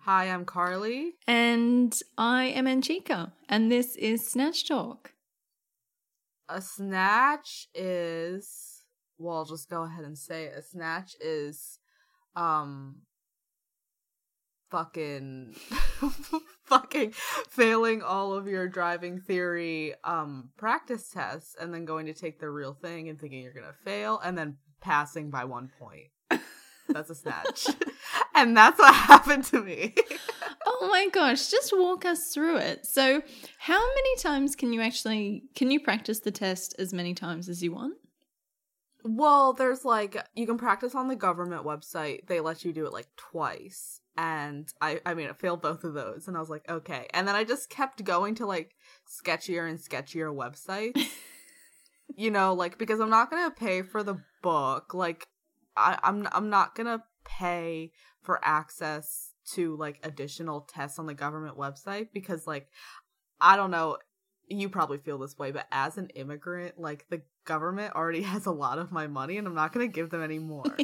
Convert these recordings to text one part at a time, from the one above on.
Hi, I'm Carly. And I am Anchika, and this is Snatch Talk. A snatch is well, I'll just go ahead and say it. A snatch is um fucking fucking failing all of your driving theory um practice tests and then going to take the real thing and thinking you're gonna fail and then passing by one point. That's a snatch. and that's what happened to me. Oh my gosh, just walk us through it. So, how many times can you actually can you practice the test as many times as you want? Well, there's like you can practice on the government website. They let you do it like twice. And I I mean I failed both of those and I was like, okay. And then I just kept going to like sketchier and sketchier websites. you know, like because I'm not gonna pay for the book. Like I, I'm I'm not gonna pay for access to like additional tests on the government website because like I don't know you probably feel this way, but as an immigrant, like the government already has a lot of my money and I'm not going to give them any more.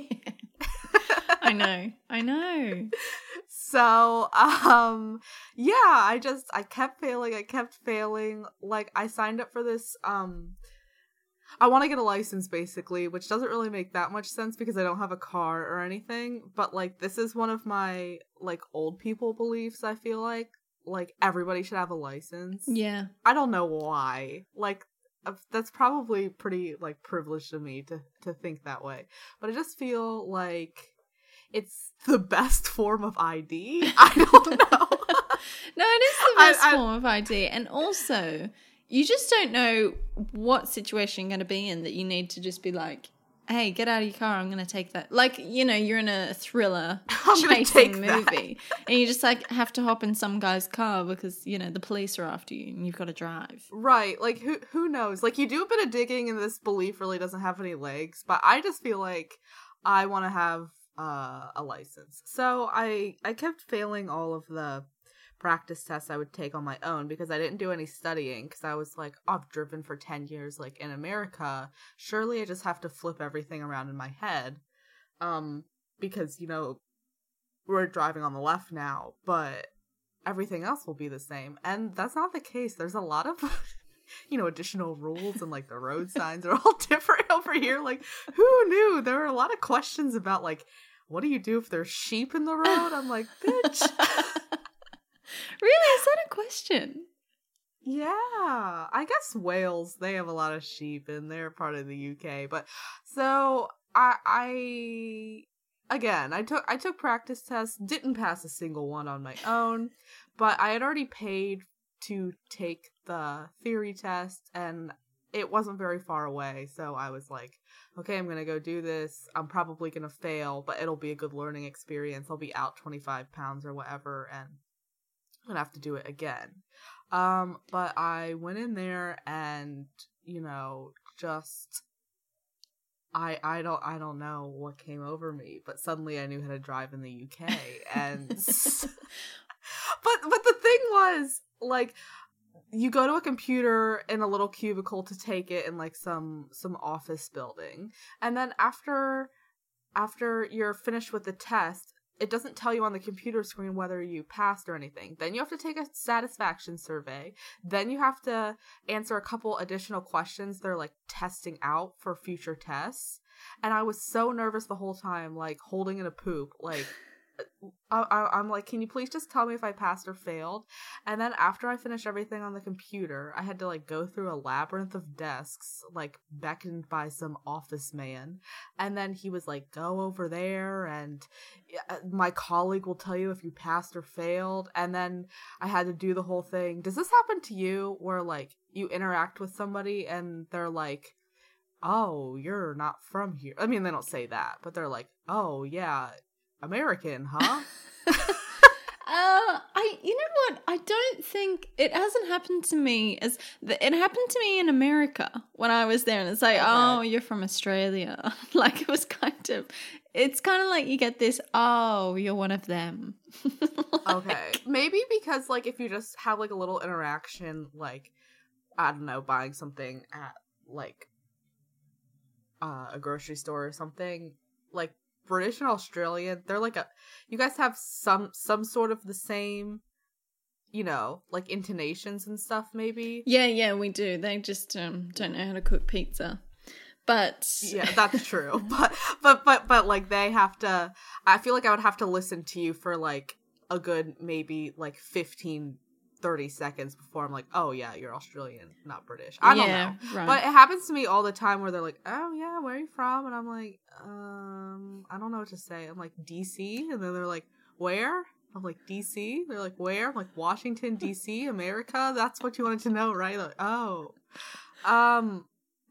I know. I know. so, um yeah, I just I kept failing, I kept failing. Like I signed up for this um I want to get a license basically, which doesn't really make that much sense because I don't have a car or anything, but like this is one of my like old people beliefs, I feel like. Like everybody should have a license. Yeah. I don't know why. Like that's probably pretty like privileged of me to to think that way. But I just feel like it's the best form of ID. I don't know. No, it is the I- best I- form of ID. And also, you just don't know what situation you're going to be in that you need to just be like, hey, get out of your car. I'm going to take that. Like, you know, you're in a thriller chasing movie. And you just like have to hop in some guy's car because, you know, the police are after you and you've got to drive. Right. Like who who knows? Like you do a bit of digging and this belief really doesn't have any legs, but I just feel like I want to have uh, a license. So I I kept failing all of the practice tests I would take on my own because I didn't do any studying because I was like, oh, I've driven for 10 years like in America. Surely I just have to flip everything around in my head. Um because you know we're driving on the left now, but everything else will be the same. And that's not the case. There's a lot of you know, additional rules and like the road signs are all different over here. Like, who knew? There were a lot of questions about like, what do you do if there's sheep in the road? I'm like, bitch. Really? Is that a question? yeah. I guess Wales, they have a lot of sheep and they're part of the UK. But so I I again, I took I took practice tests, didn't pass a single one on my own, but I had already paid to take the theory test and it wasn't very far away, so I was like, okay, I'm going to go do this. I'm probably going to fail, but it'll be a good learning experience. I'll be out 25 pounds or whatever and I'm to have to do it again. Um but I went in there and, you know, just I I don't I don't know what came over me, but suddenly I knew how to drive in the UK and but but the thing was like you go to a computer in a little cubicle to take it in like some some office building and then after after you're finished with the test it doesn't tell you on the computer screen whether you passed or anything. Then you have to take a satisfaction survey. Then you have to answer a couple additional questions they're like testing out for future tests. And i was so nervous the whole time like holding in a poop like I, I'm like, can you please just tell me if I passed or failed? And then after I finished everything on the computer, I had to like go through a labyrinth of desks, like beckoned by some office man. And then he was like, go over there, and uh, my colleague will tell you if you passed or failed. And then I had to do the whole thing. Does this happen to you where like you interact with somebody and they're like, oh, you're not from here? I mean, they don't say that, but they're like, oh, yeah, American, huh? Uh, I you know what? I don't think it hasn't happened to me as th- it happened to me in America when I was there, and it's like, Okay. oh, you're from Australia. like it was kind of, it's kind of like you get this, oh, you're one of them. Okay. Maybe because like if you just have like a little interaction, like I don't know, buying something at like uh, a grocery store or something, like British and Australian, they're like a you guys have some some sort of the same you know, like intonations and stuff maybe. Yeah, yeah, we do. They just um, don't know how to cook pizza. But Yeah, that's true. but but but but like they have to I feel like I would have to listen to you for like a good maybe like 15 30 seconds before I'm like, "Oh yeah, you're Australian, not British." I don't yeah, know. right. But it happens to me all the time where they're like, "Oh yeah, where are you from?" And I'm like, "Um, I don't know what to say." I'm like, "DC." And then they're like, "Where?" I'm like, "DC." They're like, "Where?" I'm like, "Washington, DC, America." That's what you wanted to know, right? Like, "Oh." Um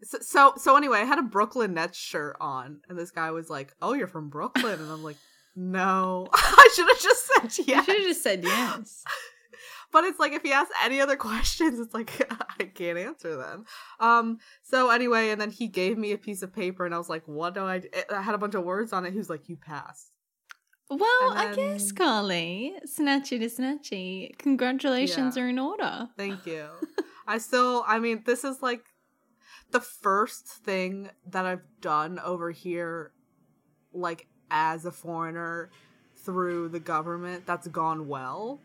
so, so so anyway, I had a Brooklyn Nets shirt on, and this guy was like, "Oh, you're from Brooklyn," and I'm like, "No, I should have just said you yes." should have just said yes. But it's like if he asks any other questions, it's like I can't answer them. Um. So anyway, and then he gave me a piece of paper, and I was like, "What do I?" d-" I had a bunch of words on it. He was like, "You passed." Well, And I guess, Carly, snatchy to snatchy, congratulations Yeah. are in order. Thank you. I still, I mean, this is like the first thing that I've done over here, like as a foreigner through the government that's gone well.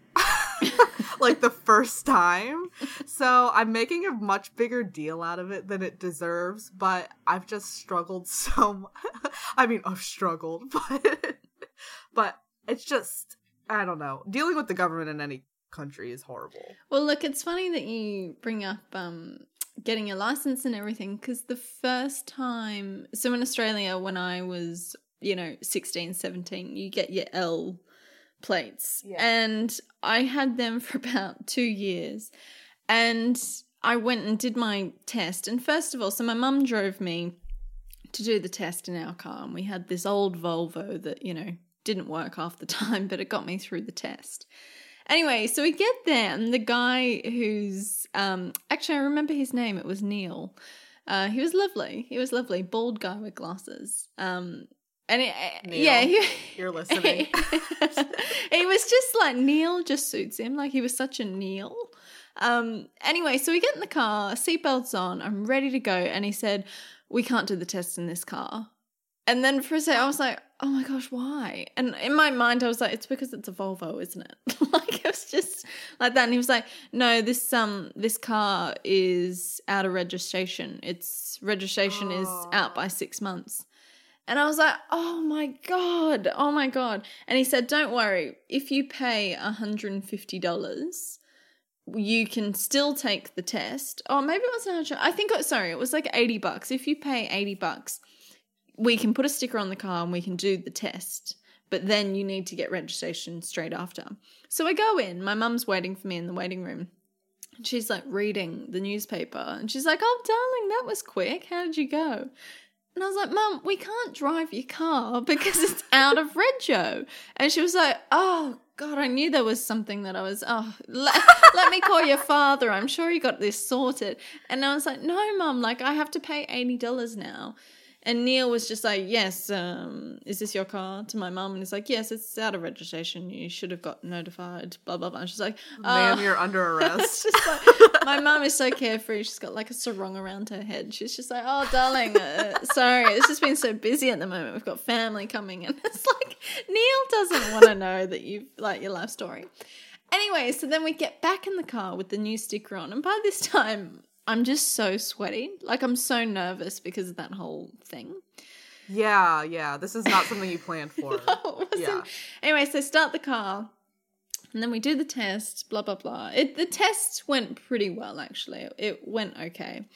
like the first time. So I'm making a much bigger deal out of it than it deserves, but I've just struggled so much. I mean, I've struggled, but but it's just I don't know. Dealing with the government in any country is horrible. Well, look, it's funny that you bring up um, getting a license and everything because the first time, so in Australia, when I was, you know, 16, 17, you get your L plates. Yeah. And I had them for about two years. And I went and did my test. And first of all, so my mum drove me to do the test in our car. And we had this old Volvo that, you know, didn't work half the time, but it got me through the test. Anyway, so we get there, and the guy who's um, actually I remember his name. It was Neil. Uh, he was lovely. He was lovely, bald guy with glasses. Um, and it, Neil, yeah, he, You're listening. he was just like Neil just suits him. Like he was such a Neil. Um, anyway, so we get in the car, seatbelts on, I'm ready to go, and he said, "We can't do the test in this car." And then for a second, I was like, "Oh my gosh, why?" And in my mind, I was like, "It's because it's a Volvo, isn't it?" like it was just like that. And he was like, "No, this um this car is out of registration. Its registration is out by six months." And I was like, oh my God, oh my God. And he said, don't worry, if you pay $150, you can still take the test. Oh, maybe it wasn't 100 I think, sorry, it was like 80 bucks. If you pay 80 bucks, we can put a sticker on the car and we can do the test. But then you need to get registration straight after. So I go in, my mum's waiting for me in the waiting room. And she's like reading the newspaper. And she's like, oh, darling, that was quick. How did you go? And I was like, Mum, we can't drive your car because it's out of rego. And she was like, Oh, God, I knew there was something that I was, oh, let, let me call your father. I'm sure he got this sorted. And I was like, No, Mum, like I have to pay $80 now. And Neil was just like, Yes, um, is this your car? To my mum. And he's like, Yes, it's out of registration. You should have got notified, blah, blah, blah. And she's like, Ma'am, "Oh." you're under arrest. like my mum is so carefree. She's got like a sarong around her head. She's just like, "Oh, darling, uh, sorry, it's just been so busy at the moment. We've got family coming, and it's like Neil doesn't want to know that you've like your life story." Anyway, so then we get back in the car with the new sticker on, and by this time, I'm just so sweaty. Like I'm so nervous because of that whole thing. yeah, yeah. This is not something you planned for. No. Yeah. Anyway, so start the car, and then we do the test. Blah blah blah. It the test went pretty well actually. It went okay.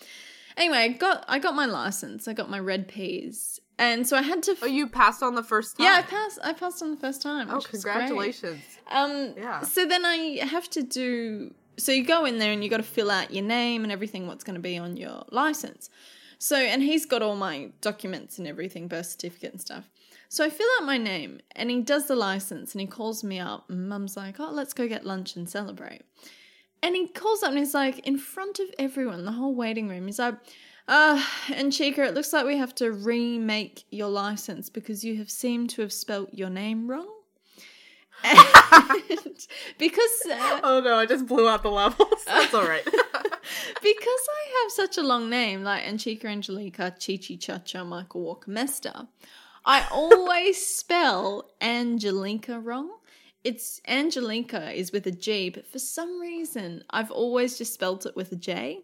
Anyway, I got I got my license. I got my red Ps, and so I had to. Oh, you passed on the first time. yeah, I passed. I passed on the first time. Oh, which was great. congratulations. Um, Yeah. So then I have to do. So you go in there and you got to fill out your name and everything. What's going to be on your license. So, and he's got all my documents and everything, birth certificate and stuff. So I fill out my name and he does the license and he calls me up. Mum's like, oh, let's go get lunch and celebrate. And he calls up and he's like, in front of everyone, the whole waiting room, he's like, uh, Anchika, it looks like we have to remake your license because you have seemed to have spelt your name wrong. Because uh, Oh no, I just blew out the levels. That's all right. because I have such a long name, like Anchika Angelica, Chichi Chacha, Michael Walker Mester, I always spell Angelica wrong. It's Angelica is with a G, but for some reason I've always just spelt it with a J.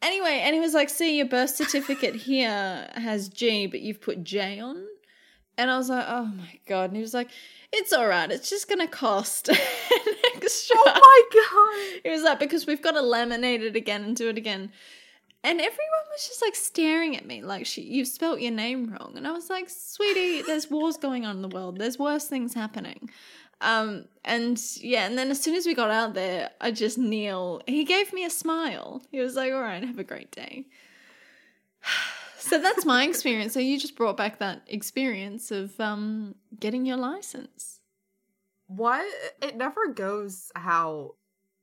Anyway, and he was like, see, your birth certificate here has G, but you've put J on. And I was like, oh my God. And he was like, it's all right. It's just going to cost an extra. oh my God. It was like, because we've got to laminate it again and do it again. And everyone was just like staring at me like, she, you've spelt your name wrong. And I was like, sweetie, there's wars going on in the world. There's worse things happening. Um, and yeah, and then as soon as we got out there, I just Neil. he gave me a smile. He was like, all right, have a great day. So that's my experience. So you just brought back that experience of um, getting your license. What? It never goes how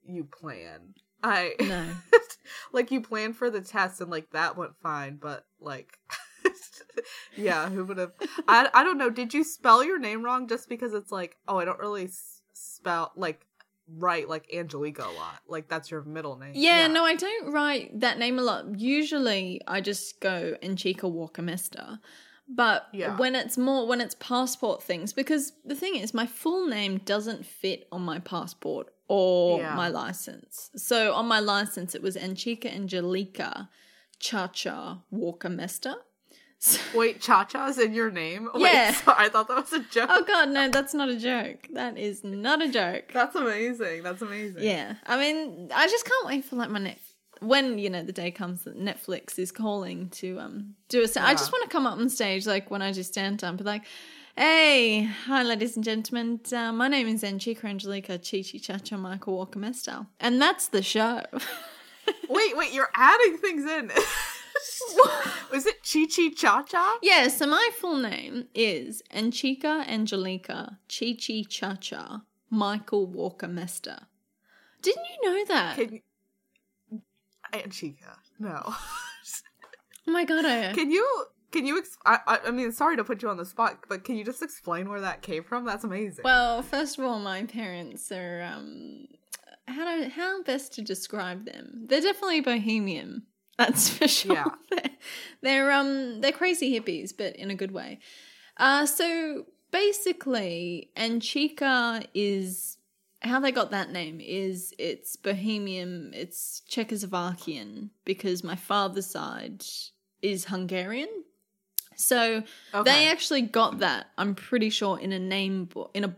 you plan. I No. like you planned for the test and like that went fine, but like yeah, who would have I I don't know, did you spell your name wrong just because it's like, oh, I don't really s- spell like write like Angelica a lot. Like that's your middle name. Yeah, no, I don't write that name a lot. Usually I just go Anchika Walker Mester. But Yeah. when it's more when it's passport things, because the thing is my full name doesn't fit on my passport or Yeah. my license. So on my license it was Anchika Angelica Chacha Walker Mester. Wait, Cha Cha's in your name? Wait, Yeah. sorry, I thought that was a joke. oh god, no, that's not a joke. That is not a joke. That's amazing. That's amazing. Yeah, I mean, I just can't wait for like my net when you know the day comes that Netflix is calling to um do a. sta- I just want to come up on stage like when I do stand up, be like, "Hey, hi, ladies and gentlemen. Uh, my name is Anchika Angelica Chichi Chacha Michael Walker Mester, and that's the show." Wait, wait, you're adding things in. Was it Chi Chi Cha Cha? yeah, so my full name is Anchika Angelica Chichi Chacha Michael Walker Mester. Didn't you know that? Can Aunt Chica. No. oh my god, I, Can you can you ex- I I mean sorry to put you on the spot, but can you just explain where that came from? That's amazing. Well, first of all, my parents are um how do how best to describe them? They're definitely bohemian. That's for sure. Yeah. they're, they're um they're crazy hippies, but in a good way. Uh so basically Anchika is how they got that name is it's Bohemian, it's Czechoslovakian because my father's side is Hungarian. So they actually got that, I'm pretty sure, in a name book, in a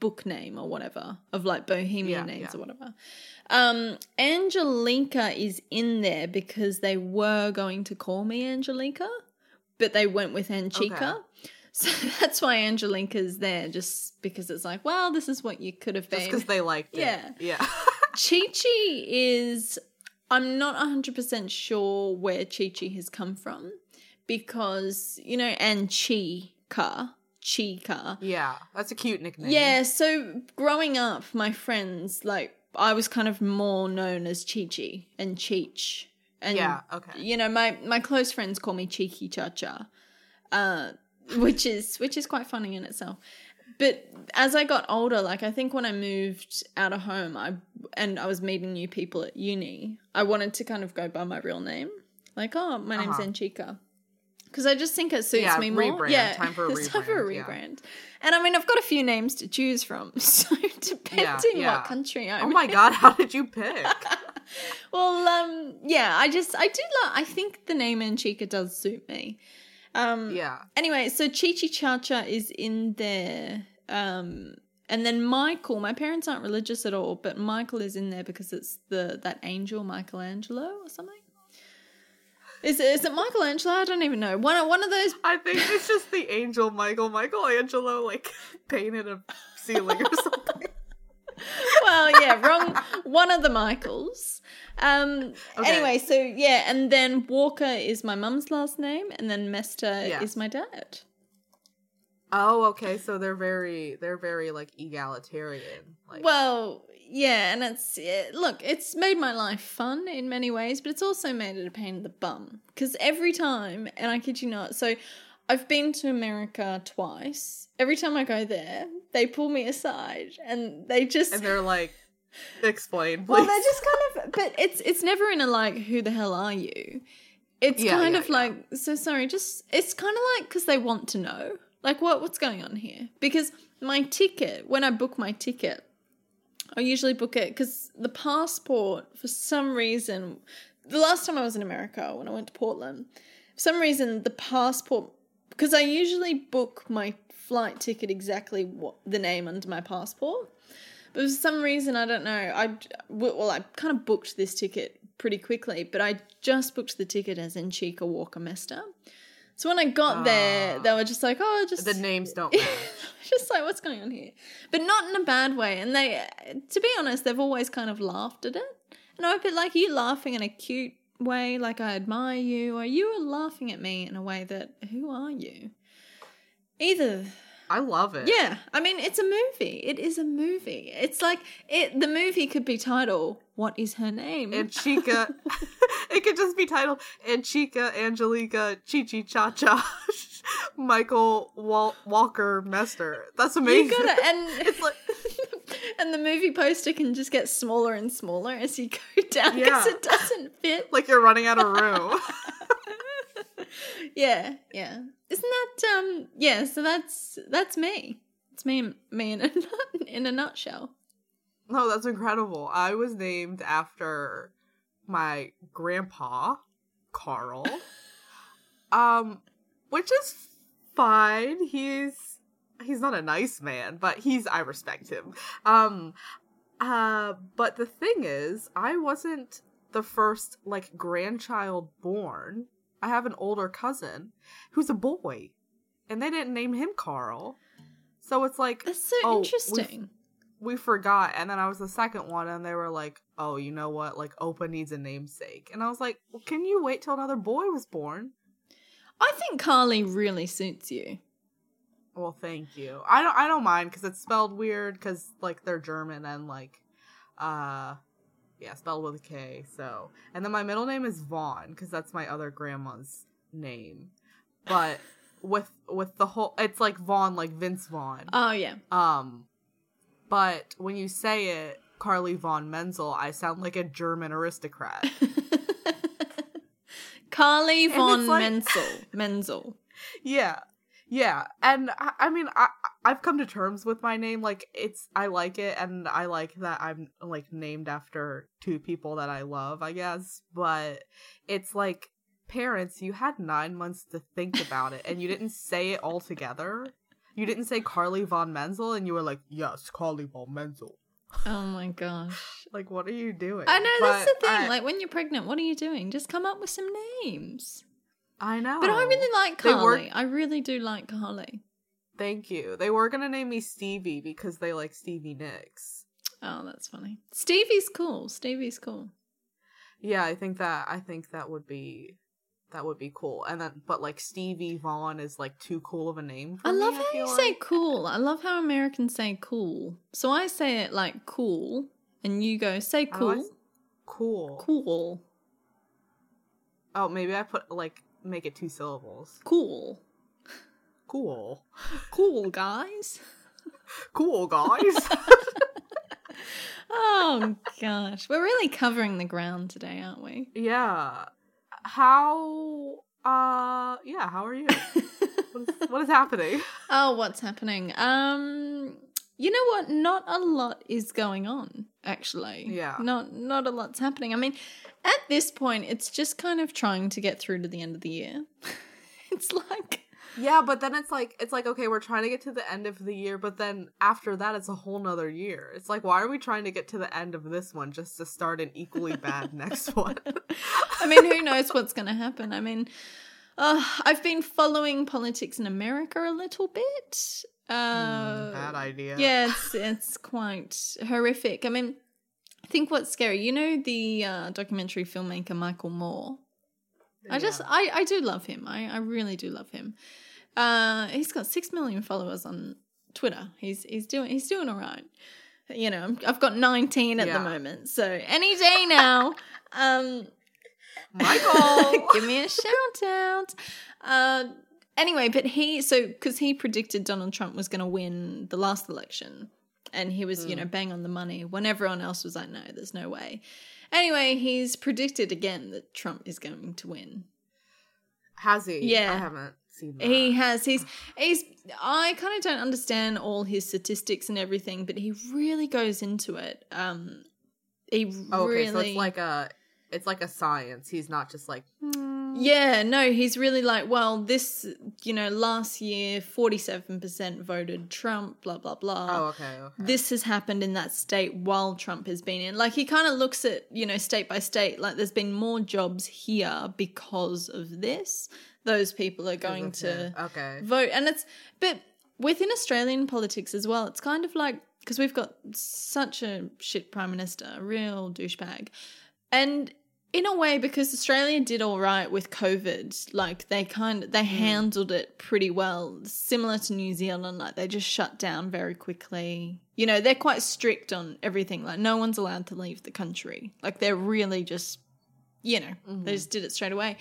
book name or whatever of like bohemian Yeah, names yeah. or whatever. Um, Angelica is in there because they were going to call me Angelica, but they went with Anchika. Okay. So that's why Angelica's there, just because it's like, well, this is what you could have been. because they liked it. Yeah. Yeah. Chi Chi is, I'm not 100% sure where Chi Chi has come from because, you know, and Chica, yeah. That's a cute nickname. Yeah, so growing up, my friends, like, I was kind of more known as Chi Chi and Cheech. And, Yeah, okay. you know, my, my close friends call me Cheeky Cha Cha, uh, which is which is quite funny in itself. But as I got older, like I think when I moved out of home, I and I was meeting new people at uni, I wanted to kind of go by my real name, like oh, my name's Uh-huh. Anchika, because I just think it suits Yeah, me more. rebrand. Yeah, Time for a rebrand. it's time for a rebrand, yeah. And I mean, I've got a few names to choose from, so depending yeah. what country I'm Oh my god, how did you pick? well, um, yeah, I just I do like I think the name Anchika does suit me. Um yeah. anyway, so Chi Chi Cha Cha is in there. Um and then Michael, my parents aren't religious at all, but Michael is in there because it's the that angel Michelangelo or something. Is it, is it Michelangelo? I don't even know. One one of those I think it's just the angel Michael Michelangelo like painted a ceiling or something. well, yeah, wrong. One of the Michaels. Um. Okay. Anyway, so yeah, and then Walker is my mum's last name, and then Mester Yeah. is my dad. Oh, okay. So they're very they're very like egalitarian. Like Well, yeah, and it's yeah, look, it's made my life fun in many ways, but it's also made it a pain in the bum because every time, and I kid you not, so I've been to America twice. Every time I go there, they pull me aside and they just and they're like explain please. well, they're just kind of, but it's it's never in a like, who the hell are you? It's Yeah, kind yeah, of like, so sorry, just it's kind of like because they want to know, like what what's going on here? Because my ticket, when I book my ticket, I usually book it because the passport, for some reason, the last time I was in America when I went to Portland, for some reason the passport, because I usually book my flight ticket exactly what the name under my passport. But for some reason, I don't know. I well, I kind of booked this ticket pretty quickly, but I just booked the ticket as in Chica Walker Mester. So when I got there, Ah. they were just like, "Oh, just the names don't match. just like what's going on here? But not in a bad way. And they to be honest they've always kind of laughed at it. And i'm a bit like you laughing in a cute way? Like i admire you? Or you are laughing at me in a way that who are you? Either. I love it. yeah. I mean it's a movie. It is a movie. It's like it the movie could be titled what is her name And Chica it could just be titled Anchika, Angelica, Chi Chi Cha Cha, Michael Wal- Walker Mester. That's amazing. you gotta and It's like- and the movie poster can just get smaller and smaller as you go down because Yeah. it doesn't fit like you're running out of room. yeah, yeah. Isn't that um? Yeah. So that's that's me. It's me, me in a nut, in a nutshell. No, that's incredible. I was named after my grandpa, Carl. um, which is fine. He's he's not a nice man, but he's I respect him. Um uh but the thing is, I wasn't the first like grandchild born. I have an older cousin who's a boy. And they didn't name him Carl. So it's like That's so Oh, interesting. We forgot and then i was the second one and they were like oh you know what? Like opa needs a namesake. And i was like well, can you wait till another boy was born? I think Carly really suits you. well thank you. I don't i don't mind because it's spelled weird because like they're german and like uh yeah spelled with a k so. And then my middle name is vaughn because that's my other grandma's name. But with with the whole it's like vaughn like vince vaughn. Oh yeah. Um, but when you say it, Carly von Menzel, I sound like a German aristocrat. Carly von like- Menzel. Menzel. yeah, yeah, and I, I mean, I I've come to terms with my name. Like, it's I like it, and I like that I'm like named after two people that I love. I guess, but it's like parents, you had nine months to think about it, and you didn't say it all together. You didn't say Carly von Menzel, and you were like, "Yes, Carly von Menzel." Oh my gosh. Like, what are you doing? I know that's the thing. I- like when you're pregnant, what are you doing? Just come up with some names. I know. But I really like Carly. were- I really do like Carly. Thank you. They were gonna name me Stevie because they like Stevie Nicks. Oh, that's funny. Stevie's cool. Stevie's cool. Yeah, I think that I think that would be that would be cool. And then but like Stevie Vaughn is like too cool of a name for I me, love how you say cool. I love how Americans say cool. So I say it like cool, and you go say oh, I cool. Cool. Cool. Oh, maybe I put like make it two syllables. Cool. Cool. Cool, guys. Cool guys. Oh gosh. We're really covering the ground today, aren't we? yeah. How uh yeah, how are you? what, is, what is happening? oh, what's happening? Um you know what? Not a lot is going on, actually. Yeah. Not not a lot's happening. I mean, at this point, it's just kind of trying to get through to the end of the year. it's like Yeah, but then it's like it's like okay, we're trying to get to the end of the year, but then after that it's a whole nother year. It's like why are we trying to get to the end of this one just to start an equally bad next one? I mean, who knows what's going to happen? I mean, Uh, I've been following politics in America a little bit. Uh, Hmm, Bad idea. yeah, it's it's quite horrific. I mean, I think what's scary, you know, the uh, documentary filmmaker Michael Moore. I just. I, I do love him. I, I really do love him. Uh, he's got six million followers on Twitter. He's he's doing he's doing all right. You know, I've got 19 at Yeah. the moment, so any day now. um, Michael. Give me a shout out. Uh, anyway, but he so because he predicted Donald Trump was going to win the last election, and he was you Hmm. know bang on the money when everyone else was like, no, there's no way. Anyway, he's predicted again that Trump is going to win. Has he? Yeah. I haven't. He has. He's. He's. I kind of don't understand all his statistics and everything, but he really goes into it. Um, he okay, really. so it's like a it's like a science. He's not just like "Hmm." Yeah, no, he's really like, well, this, you know, last year, 47% voted Trump, blah, blah, blah. Oh, okay, okay. This has happened in that state while Trump has been in. Like, he kind of looks at, you know, state by state, like, there's been more jobs here because of this. Those people are going to Okay. vote. And it's, but within Australian politics as well, it's kind of like, because we've got such a shit prime minister, a real douchebag. And in a way, because Australia did all right with COVID, like they kind of, they handled it pretty well, similar to New Zealand. Like they just shut down very quickly. You know, they're quite strict on everything. Like no one's allowed to leave the country. Like they're really just, you know, they mm-hmm. just did it straight away.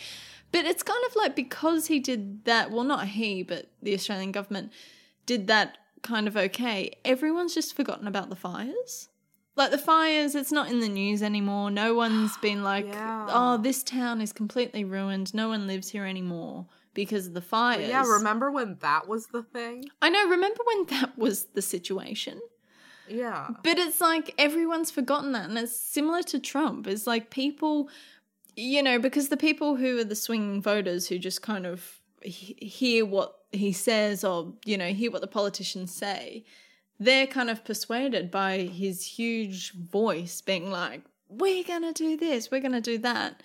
But it's kind of like because he did that, well, not he, but the Australian government did that kind of okay, everyone's just forgotten about the fires. Like the fires, it's not in the news anymore. No one's been like, Yeah. oh, this town is completely ruined. No one lives here anymore because of the fires. Yeah, remember when that was the thing? I know, remember when that was the situation? Yeah. But it's like everyone's forgotten that. And it's similar to Trump. It's like people, you know, because the people who are the swing voters who just kind of hear what he says or, you know, hear what the politicians say, they're kind of persuaded by his huge voice being like, we're going to do this, we're going to do that.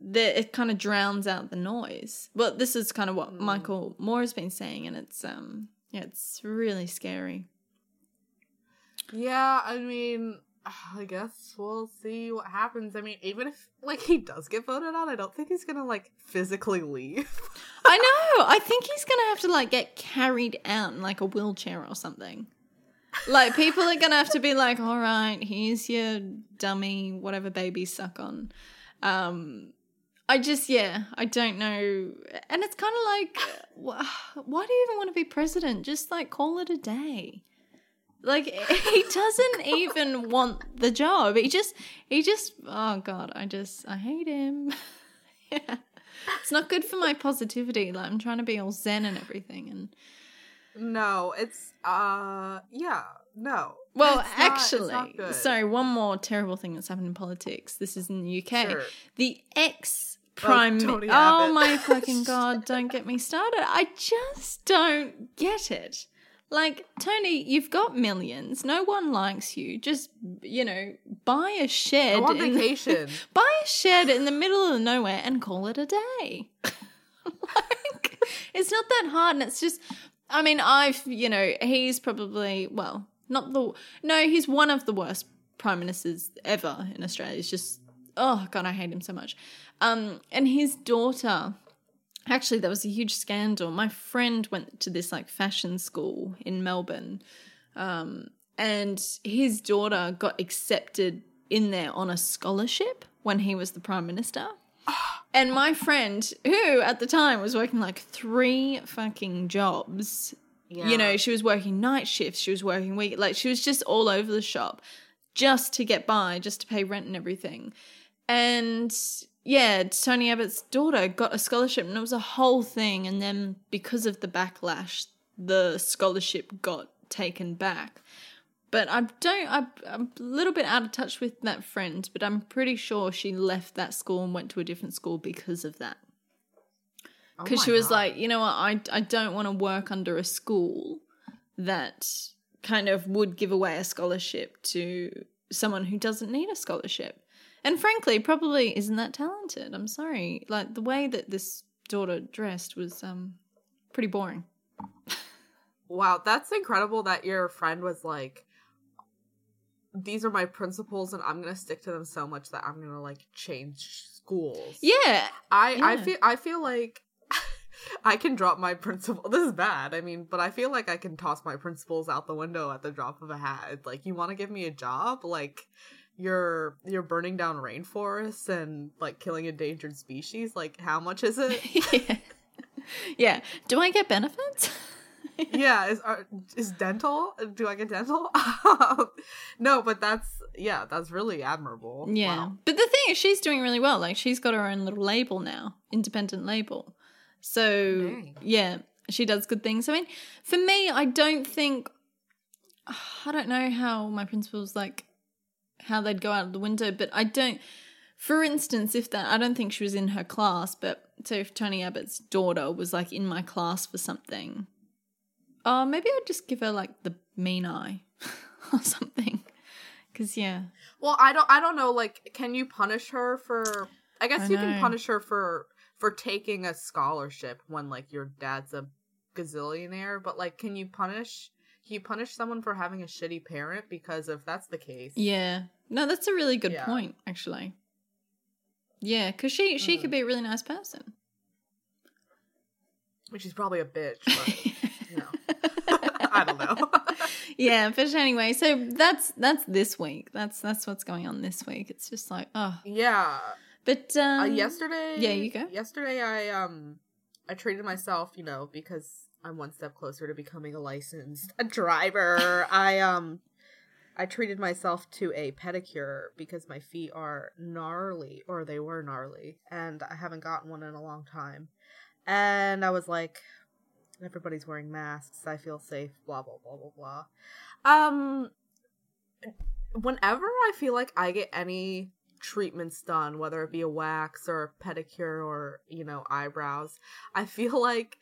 That it kind of drowns out the noise. Well, this is kind of what Michael Moore has been saying, and it's um, yeah, it's really scary. Yeah, I mean, I guess we'll see what happens. I mean, even if like he does get voted out, I don't think he's gonna like physically leave. I know. I think he's gonna have to like get carried out in like a wheelchair or something. Like people are gonna have to be like, "All right, here's your dummy, whatever babies suck on." Um, I just yeah, I don't know, and it's kind of like, why do you even want to be president? Just like call it a day. Like he doesn't even want the job. He just he just oh god, I just I hate him. yeah. It's not good for my positivity. Like I'm trying to be all zen and everything and no, it's uh, yeah, no. well, It's not- not actually, sorry, one more terrible thing that's happened in politics. This is in the UK. Sure. The ex prime Tony Oh my fucking god, don't get me started. I just don't get it. Like, Tony, you've got millions. No one likes you. Just, you know, buy a shed. On in the- vacation. buy a shed in the middle of nowhere and call it a day. like, it's not that hard. And it's just, I mean, I've, you know, he's probably, well, not the, no, he's one of the worst prime ministers ever in Australia. It's just, oh, God, I hate him so much. Um, and his daughter, actually, there was a huge scandal. My friend went to this like fashion school in Melbourne. Um, and his daughter got accepted in there on a scholarship when he was the prime minister. And my friend, who at the time was working like three fucking jobs, Yeah. you know, she was working night shifts, she was working week, like she was just all over the shop just to get by, just to pay rent and everything. And yeah, Tony Abbott's daughter got a scholarship and it was a whole thing. And then because of the backlash, the scholarship got taken back. But I don't, I, I'm a little bit out of touch with that friend, but I'm pretty sure she left that school and went to a different school because of that. Oh Because my she was God. like, you know what, I, I don't want to work under a school that kind of would give away a scholarship to someone who doesn't need a scholarship. And frankly, probably isn't that talented. I'm sorry. Like the way that this daughter dressed was um pretty boring. Wow, that's incredible that your friend was like, these are my principles and I'm gonna stick to them so much that I'm gonna like change schools. Yeah, I I feel I feel like I can drop my principle. This is bad. I mean, but I feel like I can toss my principles out the window at the drop of a hat. It's like you want to give me a job, like you're you're burning down rainforests and like killing endangered species. Like how much is it? yeah. yeah. Do I get benefits? yeah, is are, is dental? Do I get dental? no, but that's yeah, that's really admirable. Yeah. Wow. But the thing is, she's doing really well. Like, she's got her own little label now, independent label. So, Dang. yeah, she does good things. I mean, for me, I don't think, I don't know how my principles like, how they'd go out of the window, but I don't, for instance, if that, I don't think she was in her class, but so if Tony Abbott's daughter was, like, in my class for something, uh, maybe I'd just give her, like, the mean eye or something. Because, yeah. Well, I don't I don't know like can you punish her for I guess I you can punish her for for taking a scholarship when like your dad's a gazillionaire, but like can you punish can punished someone for having a shitty parent because if that's the case. Yeah. No, that's a really good Yeah. point, actually. Yeah, because she she Mm. could be a really nice person. Which she's probably a bitch, but you know. I don't know. yeah, but anyway, so that's that's this week. That's that's what's going on this week. It's just like oh, yeah. but um, Uh, yesterday yeah, you go. Yesterday I um I treated myself, you know, because I'm one step closer to becoming a licensed driver. I um I treated myself to a pedicure because my feet are gnarly or they were gnarly and I haven't gotten one in a long time. And I was like everybody's wearing masks. I feel safe, blah blah blah blah blah. Um whenever I feel like I get any treatments done, whether it be a wax or a pedicure or, you know, eyebrows, I feel like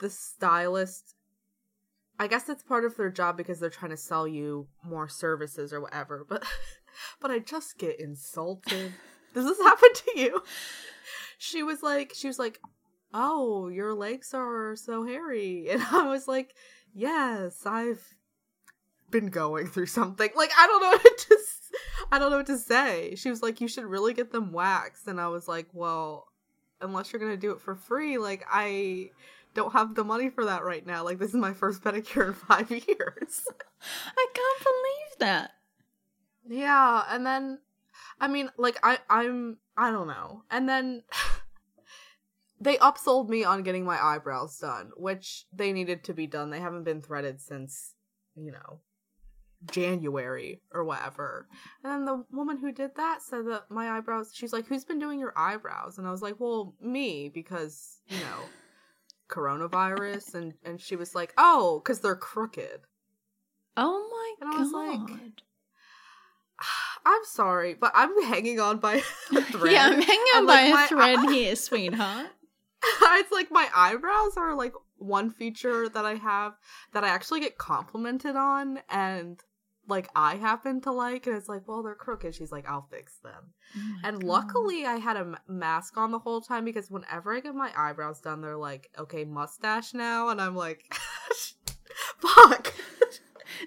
the stylist I guess it's part of their job because they're trying to sell you more services or whatever, but but I just get insulted. Does this happen to you? She was like she was like, "Oh, your legs are so hairy." And I was like, "Yes, I've been going through something. Like I don't know what to I don't know what to say. She was like, "You should really get them waxed." And I was like, "Well, unless you're going to do it for free, like I don't have the money for that right now. Like this is my first pedicure in 5 years." I can't believe that. yeah, and then I mean, like I I'm I don't know. And then they upsold me on getting my eyebrows done, which they needed to be done. They haven't been threaded since, you know, January or whatever. And then the woman who did that said that my eyebrows, she's like, Who's been doing your eyebrows? And I was like, Well, me, because, you know, coronavirus. And, and she was like, Oh, because they're crooked. Oh my And I god. like, I'm sorry, but I'm hanging on by a thread. Yeah, I'm hanging on And, by like, a thread here, sweetheart. it's like my eyebrows are like one feature that I have that I actually get complimented on and like I happen to like and it's like, well, they're crooked. She's like, I'll fix them. Oh And God. luckily I had a m- mask on the whole time because whenever I get my eyebrows done, they're like, okay, mustache now. And I'm like, fuck.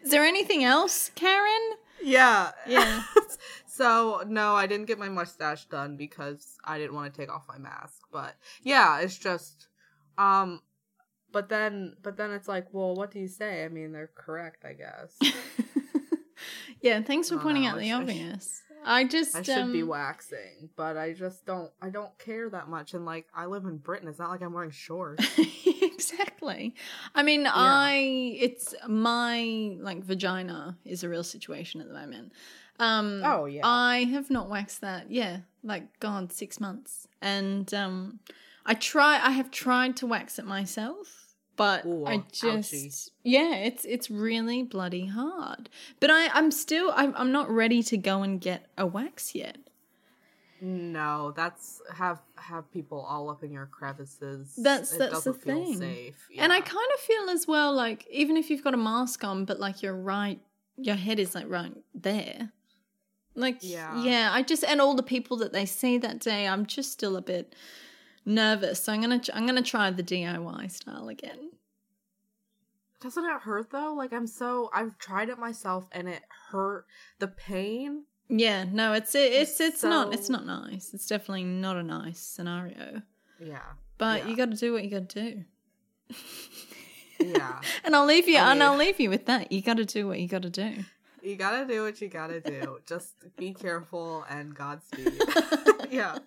Is there anything else, Karen? Yeah. Yeah. so no, I didn't get my mustache done because I didn't want to take off my mask. But yeah, it's just um but then but then it's like, well, what do you say? I mean, they're correct, I guess. yeah, thanks for Oh, pointing no, out the sh- I sh- obvious. I just I should be um, waxing, but I just don't I don't care that much and like I live in Britain. It's not like I'm wearing shorts. exactly. I mean, I it's my like vagina is a real situation at the moment. Um Oh, yeah. I have not waxed that. Yeah, like god, 6 months. And um I try I have tried to wax it myself, but Ooh, I ouchie. just yeah, it's it's really bloody hard. But I I'm still I'm I'm not ready to go and get a wax yet. no, that's have have people all up in your crevices. That's- it that's the thing. safe. And I kind of feel as well like even if you've got a mask on, but like you're right, your head is like right there. Like Yeah. yeah, I just and all the people that they see that day, I'm just still a bit nervous. So I'm gonna I'm gonna try the DIY style again. Doesn't it hurt though? Like I'm so I've tried it myself and it hurt. The pain. Yeah, no, it's it's it's not it's So- not nice. It's definitely not a nice scenario. Yeah. But Yeah. you got to do what you got to do. Yeah. and I'll leave you I and I'll leave you with that. You got to do what you got to do. You gotta do what you gotta do. Just be careful and Godspeed. yeah.